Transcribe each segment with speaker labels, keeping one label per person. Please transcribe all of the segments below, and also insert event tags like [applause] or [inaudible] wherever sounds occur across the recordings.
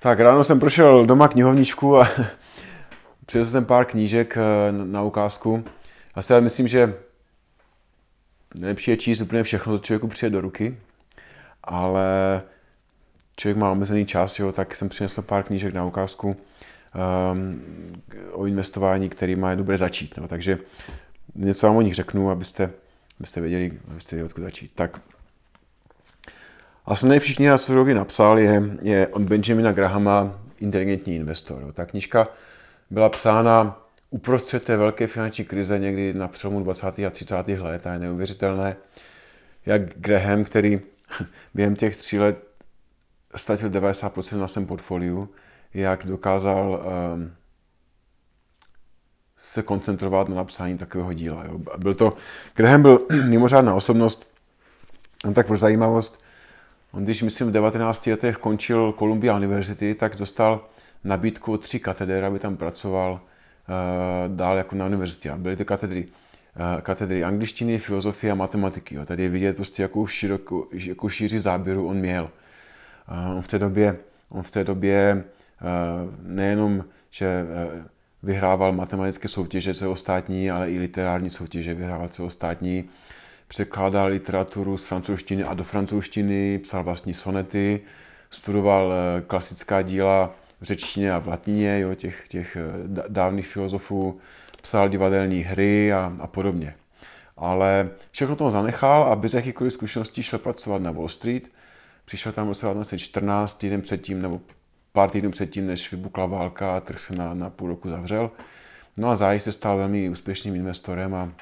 Speaker 1: Tak ráno jsem prošel doma knihovničku a [laughs] přinesl jsem pár knížek eh, na ukázku. Já si myslím, že nejlepší je číst úplně všechno, co člověku přijde do ruky, ale člověk má omezený čas, jo, tak jsem přinesl pár knížek na ukázku um, o investování, který má dobré začít. No. Takže něco vám o nich řeknu, abyste, abyste věděli, abyste věděli, odkud začít. Tak asi nejlepší kniha, co Rogi napsal, je, je od Benjamina Grahama Inteligentní investor. Ta knižka byla psána uprostřed té velké finanční krize někdy na přelomu 20. a 30. let a je neuvěřitelné, jak Graham, který [laughs] během těch tří let ztratil 90% na svém portfoliu, jak dokázal um, se koncentrovat na napsání takového díla. Jo. Byl to, Graham byl [clears throat] mimořádná osobnost, tak pro zajímavost, On když, myslím, v 19 letech končil Columbia University, tak dostal nabídku od tří kateder, aby tam pracoval uh, dál jako na univerzitě. byly to katedry, uh, katedry angličtiny, filozofie a matematiky. Jo. Tady je vidět prostě, jakou, širokou, jakou šíři záběru on měl. Uh, on v té době, on v té době nejenom, že vyhrával matematické soutěže celostátní, ale i literární soutěže vyhrával celostátní překládal literaturu z francouzštiny a do francouzštiny, psal vlastní sonety, studoval eh, klasická díla v řečtině a v latině, jo, těch, těch eh, dávných filozofů, psal divadelní hry a, a podobně. Ale všechno toho zanechal a bez jakýchkoliv zkušeností šel pracovat na Wall Street. Přišel tam v roce 2014, týden předtím, nebo pár týdnů předtím, než vypukla válka a trh se na, na půl roku zavřel. No a záhy se stal velmi úspěšným investorem a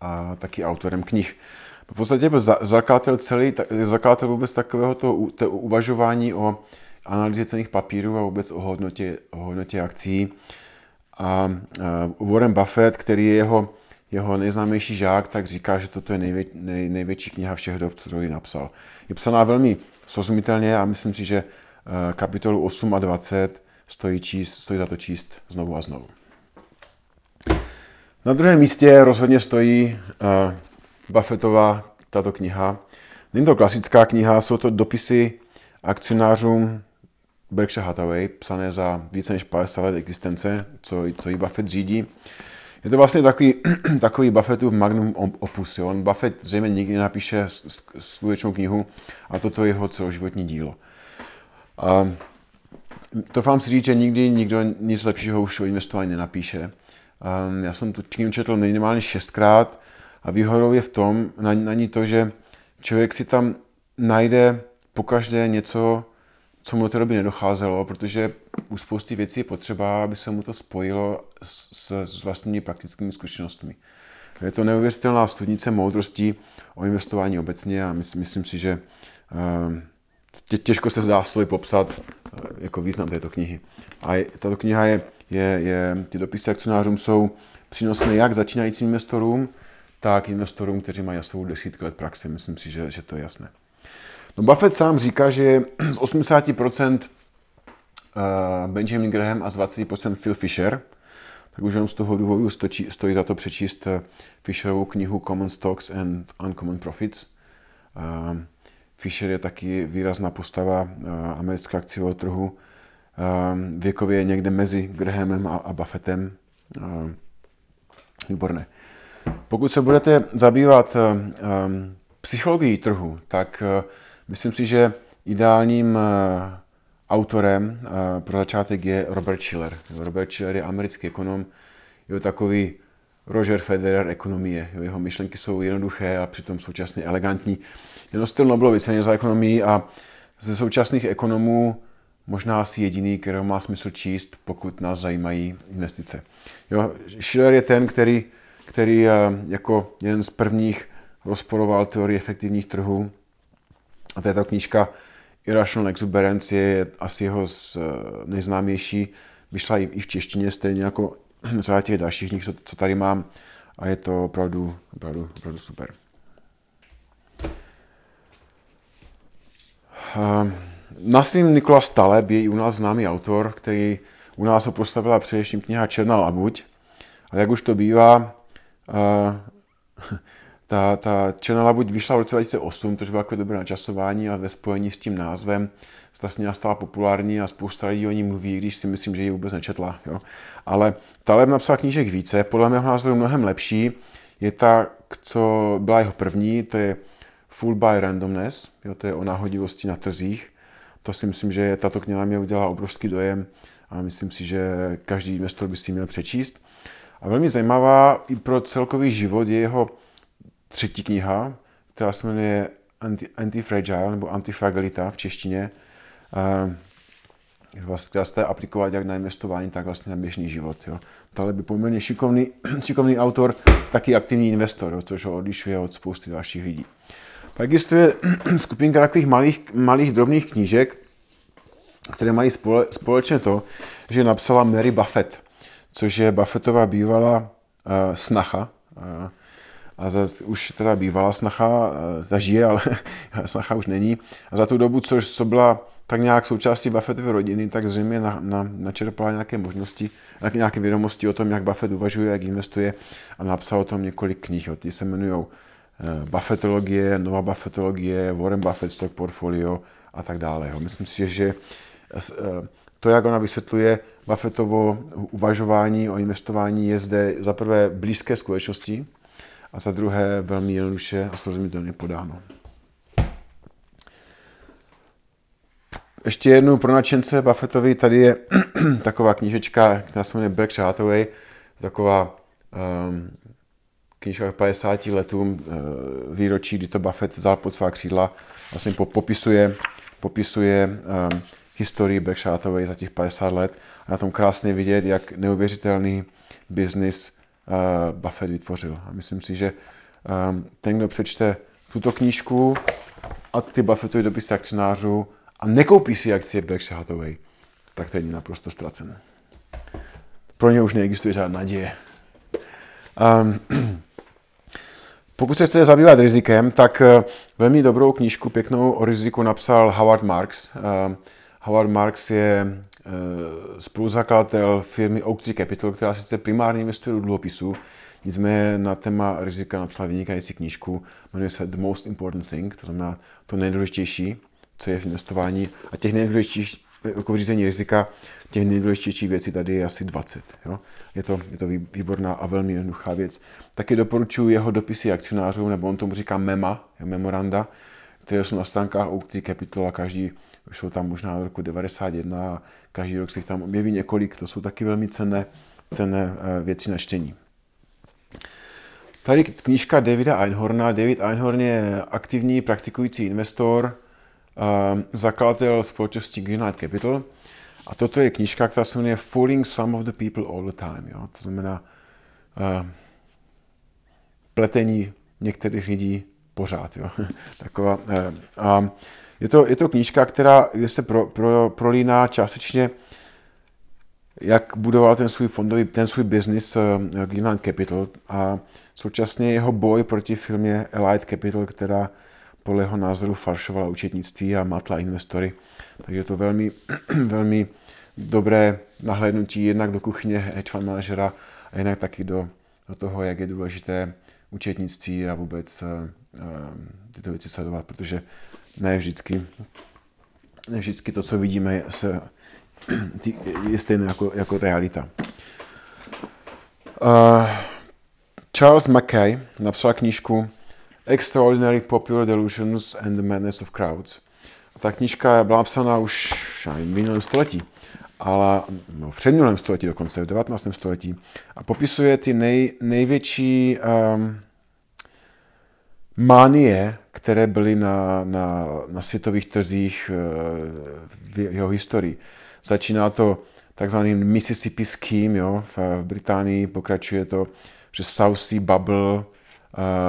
Speaker 1: a taky autorem knih. V podstatě byl zakladatel celý, zakladatel vůbec takového to, to uvažování o analýze cených papírů a vůbec o hodnotě, o hodnotě akcí. A Warren Buffett, který je jeho, jeho nejznámější žák, tak říká, že toto je nejvě, nej, největší kniha všech dob, co ji napsal. Je psaná velmi srozumitelně a myslím si, že kapitolu 8 a 20 stojí, číst, stojí za to číst znovu a znovu. Na druhém místě rozhodně stojí uh, Buffettová tato kniha. Není to klasická kniha, jsou to dopisy akcionářům Berkshire Hathaway, psané za více než 50 let existence, co, co ji Buffett řídí. Je to vlastně takový, [clears throat] takový Buffettův magnum opus. Jo? On Buffett zřejmě nikdy nenapíše skutečnou knihu a toto je jeho celoživotní dílo. A to vám si říct, že nikdy nikdo nic lepšího už o investování nenapíše. Um, já jsem tu knihu četl minimálně šestkrát a výhodou je v tom, na, na ní to, že člověk si tam najde pokaždé něco, co mu do té doby nedocházelo, protože u spousty věcí je potřeba, aby se mu to spojilo s, s vlastními praktickými zkušenostmi. Je to neuvěřitelná studnice moudrostí o investování obecně a myslím, myslím si, že uh, těžko se zdá slovy popsat uh, jako význam této knihy. A tato kniha je je, je, ty dopisy akcionářům jsou přínosné jak začínajícím investorům, tak investorům, kteří mají svou desítky let praxe. Myslím si, že, že to je jasné. No Buffett sám říká, že z 80% eh, Benjamin Graham a z 20% Phil Fisher, tak už jenom z toho důvodu stočí, stojí za to přečíst eh, Fisherovou knihu Common Stocks and Uncommon Profits. Eh, Fisher je taky výrazná postava amerického akciového trhu, Ehm, věkově někde mezi Grahamem a, Buffettem. Ehm, výborné. Pokud se budete zabývat psychologií trhu, tak myslím si, že ideálním autorem pro začátek je Robert Schiller. Robert Schiller je americký ekonom, je takový Roger Federer ekonomie. Jo, jeho myšlenky jsou jednoduché a přitom současně elegantní. Je nosil Nobelovy ceně za ekonomii a ze současných ekonomů možná asi jediný, kterého má smysl číst, pokud nás zajímají investice. Jo, Schiller je ten, který, který eh, jako jeden z prvních rozporoval teorii efektivních trhů. A této knížka Irrational Exuberance je asi jeho z eh, nejznámější. Vyšla i v češtině, stejně jako řada těch dalších knih, co tady mám. A je to opravdu, opravdu, opravdu super. Um, Nasím Nikolas Taleb je i u nás známý autor, který u nás ho postavila především kniha Černá labuť. Ale jak už to bývá, uh, ta, ta Channel buď vyšla v roce 2008, což bylo jako dobré načasování, ale ve spojení s tím názvem se ta stala populární a spousta lidí o ní mluví, když si myslím, že ji vůbec nečetla. Jo. Ale Taleb napsal knížek více, podle mého názoru mnohem lepší. Je ta, co byla jeho první, to je Full by Randomness, jo, to je o náhodivosti na trzích. To si myslím, že tato kniha mě udělala obrovský dojem a myslím si, že každý investor by si měl přečíst. A velmi zajímavá i pro celkový život je jeho třetí kniha, která se jmenuje Anti, Antifragile nebo Antifragilita v češtině. Vlastně se aplikovat jak na investování, tak vlastně na běžný život. Jo. Tohle by poměrně šikovný, [clears throat] šikovný autor, taky aktivní investor, jo, což ho odlišuje od spousty dalších lidí. Pak existuje [clears throat] skupinka takových malých, malých drobných knížek, které mají spole, společně to, že napsala Mary Buffett, což je Buffettová bývalá uh, snacha, uh, a za, už teda bývalá snacha, uh, zda žije, ale [laughs] snacha už není. A za tu dobu, což co byla tak nějak součástí Buffettovy rodiny, tak zřejmě na, na, načerpala nějaké možnosti, nějaké vědomosti o tom, jak Buffett uvažuje, jak investuje a napsal o tom několik knih. Ty se jmenují Buffettologie, Nová Buffettologie, Warren Buffett Stock Portfolio a tak dále. Myslím si, že to, jak ona vysvětluje Buffettovo uvažování o investování, je zde za prvé blízké skutečnosti a za druhé velmi jednoduše a srozumitelně podáno. Ještě jednou pro nadšence Buffettovi, tady je [clears throat] taková knížečka, která se jmenuje Berkshire Hathaway, taková um, knížka 50 letům uh, výročí, kdy to Buffett vzal pod svá křídla, vlastně popisuje, popisuje um, historii Berkshire Hathaway za těch 50 let. A na tom krásně vidět, jak neuvěřitelný biznis Buffett vytvořil. A myslím si, že um, ten, kdo přečte tuto knížku a ty Buffettovy dopisy akcionářů a nekoupí si akcie Berkshire Hathaway, tak ten je naprosto ztracen. Pro ně už neexistuje žádná naděje. Um, [clears throat] pokud se chcete zabývat rizikem, tak uh, velmi dobrou knížku, pěknou o riziku napsal Howard Marks. Uh, Howard Marks je spoluzakladatel firmy Oaktree Capital, která sice primárně investuje do dluhopisů, nicméně na téma rizika napsala vynikající knížku, jmenuje se The Most Important Thing, to znamená to nejdůležitější, co je v investování. A těch nejdůležitějších, jako řízení rizika, těch nejdůležitějších věcí tady je asi 20. Jo? Je, to, je to výborná a velmi jednoduchá věc. Taky doporučuji jeho dopisy akcionářů, nebo on tomu říká MEMA, memoranda, které jsou na stránkách Oaktree Capital a každý, už jsou tam možná od roku 91 a každý rok se jich tam objeví několik, to jsou taky velmi cenné, cenné eh, věci na čtení. Tady knížka Davida Einhorna. David Einhorn je aktivní praktikující investor, uh, zakladatel společnosti Greenlight Capital. A toto je knížka, která se jmenuje Fooling Some of the People All the Time. Jo? To znamená uh, pletení některých lidí pořád. Jo? [laughs] Taková, uh, a je to, je to knížka, která, kde se pro, pro, prolíná částečně jak budoval ten svůj fondový, ten svůj business uh, Greenland Capital a současně jeho boj proti firmě Elite Capital, která podle jeho názoru falšovala účetnictví a matla investory. Takže je to velmi, [clears throat] velmi dobré nahlédnutí jednak do kuchyně hedge fund manažera a jinak taky do, do toho, jak je důležité účetnictví a vůbec uh, tyto věci sledovat, protože ne vždycky, ne vždycky to, co vidíme, se, je stejné jako, jako realita. Uh, Charles Mackay napsal knížku Extraordinary Popular Delusions and the Madness of Crowds. Ta knížka byla napsána už v minulém století, ale no, v předminulém století dokonce, v 19. století. A popisuje ty nej, největší um, mánie, které byly na, na, na světových trzích uh, v jeho historii. Začíná to takzvaným Mississippi Scheme jo, v, v Británii, pokračuje to přes South Sea Bubble,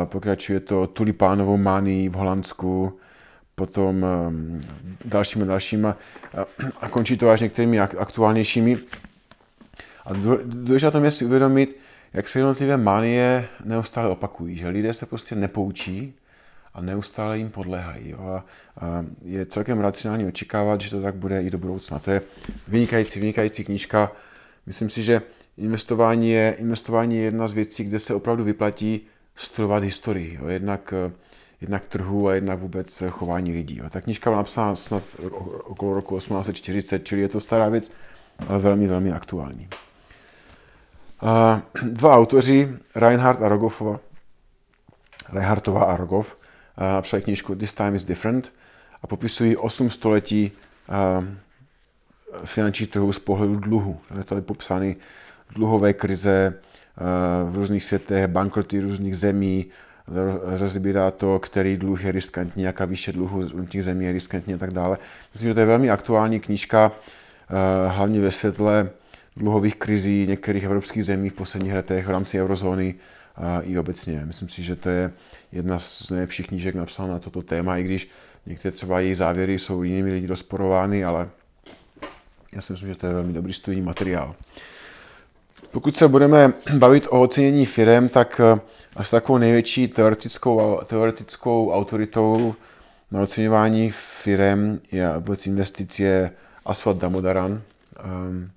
Speaker 1: pokračuje to tulipánovou mání v Holandsku, potom um, dalšíma dalšíma a končí to až některými aktuálnějšími. A důležité tom je si uvědomit, jak se jednotlivé manie neustále opakují, že lidé se prostě nepoučí a neustále jim podléhají. Jo? A, a je celkem racionální očekávat, že to tak bude i do budoucna. To je vynikající, vynikající knížka. Myslím si, že investování je, investování je jedna z věcí, kde se opravdu vyplatí studovat historii. Jo. Jednak, jednak trhu a jednak vůbec chování lidí. Jo. Ta knižka byla napsána snad okolo roku 1840, čili je to stará věc, ale velmi, velmi aktuální. Dva autoři, Reinhard a Rogofova, Reinhardtová a Rogov, napsali knižku This Time is Different a popisují 8 století finančních trhů z pohledu dluhu. Je tady popsány dluhové krize v různých světech, bankroty různých zemí, rozbírá to, který dluh je riskantní, jaká výše dluhu u těch zemí je riskantní a tak dále. Myslím, že to je velmi aktuální knížka, hlavně ve světle dluhových krizí některých evropských zemí v posledních letech v rámci eurozóny a i obecně. Myslím si, že to je jedna z nejlepších knížek napsaná na toto téma, i když některé třeba její závěry jsou jinými lidi rozporovány, ale já si myslím, že to je velmi dobrý studijní materiál. Pokud se budeme bavit o ocenění firm, tak eh, asi takovou největší teoretickou, teoretickou autoritou na oceňování firm je vůbec investice Aswad Damodaran, um,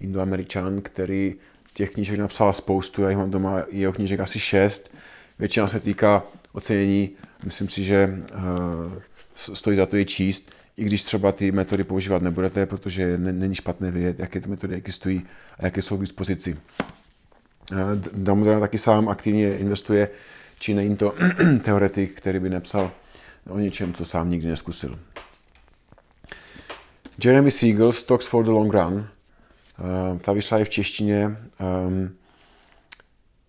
Speaker 1: indoameričan, který těch knížek napsal spoustu, já jich mám doma jeho knížek asi šest. Většina se týká ocenění, myslím si, že uh, stojí za to je číst, i když třeba ty metody používat nebudete, protože není špatné vědět, jaké ty metody existují a jaké jsou k dispozici. Uh, Damodaran taky sám aktivně investuje, či není to [clears throat] teoretik, který by nepsal o něčem, co sám nikdy neskusil. Jeremy Siegel, Stocks for the Long Run, Eh, ta vyšla je v češtině. Ehm,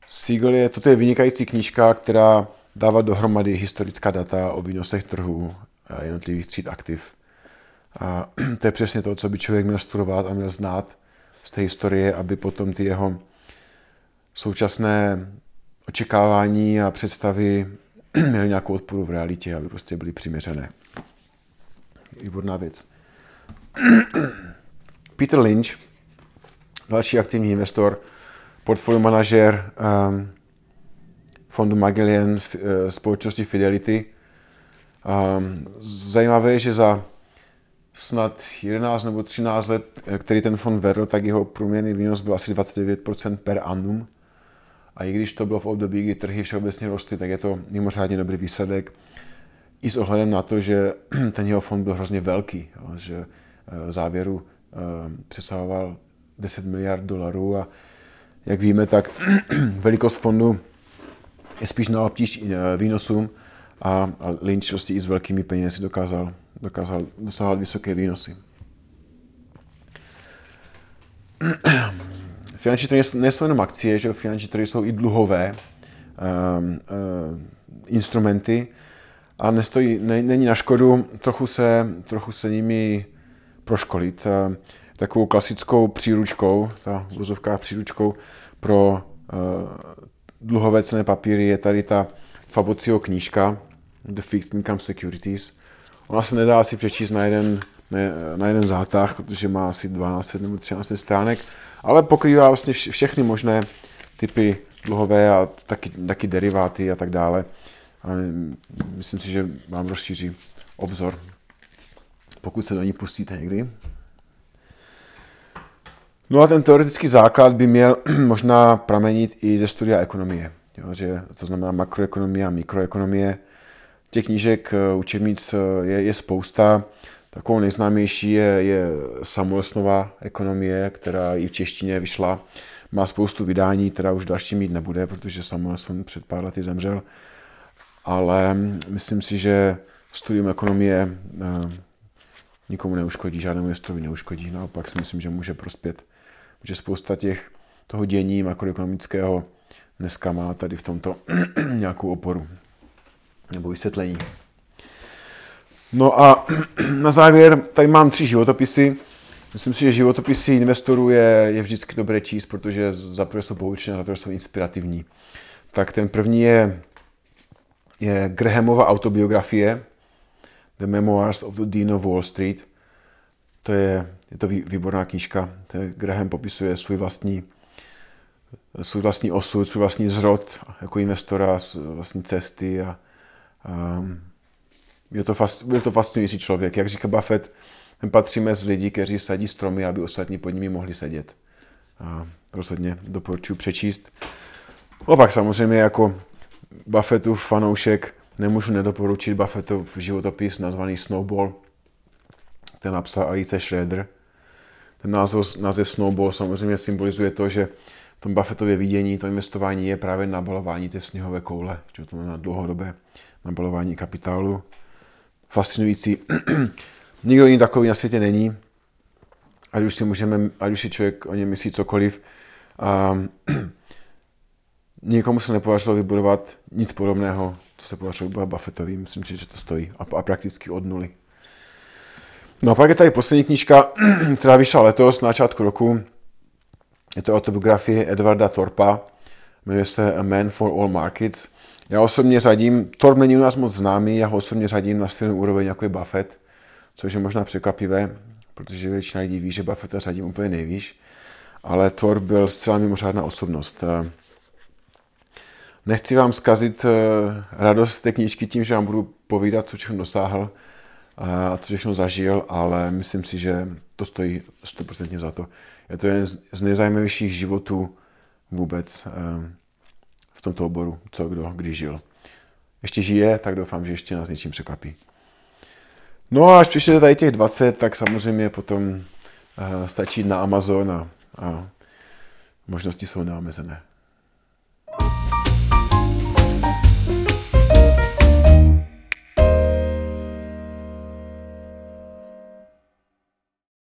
Speaker 1: Siegel je, toto je vynikající knížka, která dává dohromady historická data o výnosech trhu jednotlivých tříd aktiv. A [clears throat] to je přesně to, co by člověk měl studovat a měl znát z té historie, aby potom ty jeho současné očekávání a představy [clears throat] měly nějakou odporu v realitě, aby prostě byly přiměřené. Výborná věc. [clears throat] Peter Lynch, další aktivní investor, portfolio manažer um, fondu Magellan uh, společnosti Fidelity. Um, zajímavé je, že za snad 11 nebo 13 let, eh, který ten fond vedl, tak jeho průměrný výnos byl asi 29% per annum. A i když to bylo v období, kdy trhy všeobecně rostly, tak je to mimořádně dobrý výsledek. I s ohledem na to, že [clears throat] ten jeho fond byl hrozně velký, že eh, v závěru přesahoval 10 miliard dolarů a jak víme, tak [clears throat] velikost fondu je spíš na obtíž eh, výnosům a, Lynch prostě i s velkými penězi dokázal, dokázal dosahovat vysoké výnosy. [clears throat] Finanční trhy nejsou jenom akcie, že finanční trhy jsou i dluhové um, uh, instrumenty a nestojí, ne, není na škodu trochu se, trochu se nimi proškolit. Takovou klasickou příručkou, ta vozovká příručkou pro uh, dluhové cené papíry je tady ta Fabocio knížka The Fixed Income Securities. Ona se nedá asi přečíst na jeden, ne, na jeden zátah, protože má asi 12 nebo 13 stránek, ale pokrývá vlastně všechny možné typy dluhové a taky, taky deriváty a tak dále. A myslím si, že vám rozšíří obzor, pokud se do ní pustíte někdy. No a ten teoretický základ by měl [clears throat] možná pramenit i ze studia ekonomie. Jo, že to znamená makroekonomie a mikroekonomie. Těch knížek eh, učebnic eh, je, je spousta. Takovou nejznámější je, je Samuelsnova ekonomie, která i v češtině vyšla. Má spoustu vydání, která už další mít nebude, protože Samuelson před pár lety zemřel. Ale myslím si, že studium ekonomie eh, nikomu neuškodí, žádnému jestrovi neuškodí. Naopak si myslím, že může prospět že spousta těch toho dění makroekonomického dneska má tady v tomto [clears throat] nějakou oporu nebo vysvětlení. No a [clears throat] na závěr tady mám tři životopisy. Myslím si, že životopisy investorů je, je vždycky dobré číst, protože za prvé jsou poučené, za prvé jsou inspirativní. Tak ten první je, je Grahamova autobiografie The Memoirs of the Dean of Wall Street. To je je to výborná knížka. Graham popisuje svůj vlastní, svůj vlastní osud, svůj vlastní zrod jako investora, vlastní cesty a, a je, to fas, je to fascinující člověk. Jak říká Buffett, ten patří mezi lidi, kteří sadí stromy, aby ostatní pod nimi mohli sedět. A rozhodně doporučuji přečíst. Opak samozřejmě jako Buffettův fanoušek, nemůžu nedoporučit Buffettův životopis nazvaný Snowball. Ten napsal Alice Schroeder. Ten název, název Snowball samozřejmě symbolizuje to, že v tom Buffettově vidění to investování je právě nabalování té sněhové koule, že to na dlouhodobé nabalování kapitálu. Fascinující. [clears throat] Nikdo jiný takový na světě není. Ať už si, můžeme, ať už si člověk o něm myslí cokoliv. A [clears throat] nikomu se nepodařilo vybudovat nic podobného, co se podařilo vybudovat Buffettovi. Myslím si, že to stojí. A, a prakticky od nuly. No a pak je tady poslední knížka, [clears throat] která vyšla letos na začátku roku. Je to autobiografie Edwarda Torpa. Jmenuje se A Man for All Markets. Já osobně řadím, Torp není u nás moc známý, já ho osobně řadím na stejnou úroveň jako je Buffett, což je možná překvapivé, protože většina lidí ví, že Buffetta řadím úplně nejvýš, ale Thor byl zcela mimořádná osobnost. Nechci vám zkazit eh, radost té knížky tím, že vám budu povídat, co všechno dosáhl a co všechno zažil, ale myslím si, že to stojí 100% za to. Je to jeden z nejzajímavějších životů vůbec eh, v tomto oboru, co kdo kdy žil. Ještě žije, tak doufám, že ještě nás něčím překvapí. No a až přišli tady těch 20, tak samozřejmě potom uh, stačí na Amazon a, a možnosti jsou neomezené.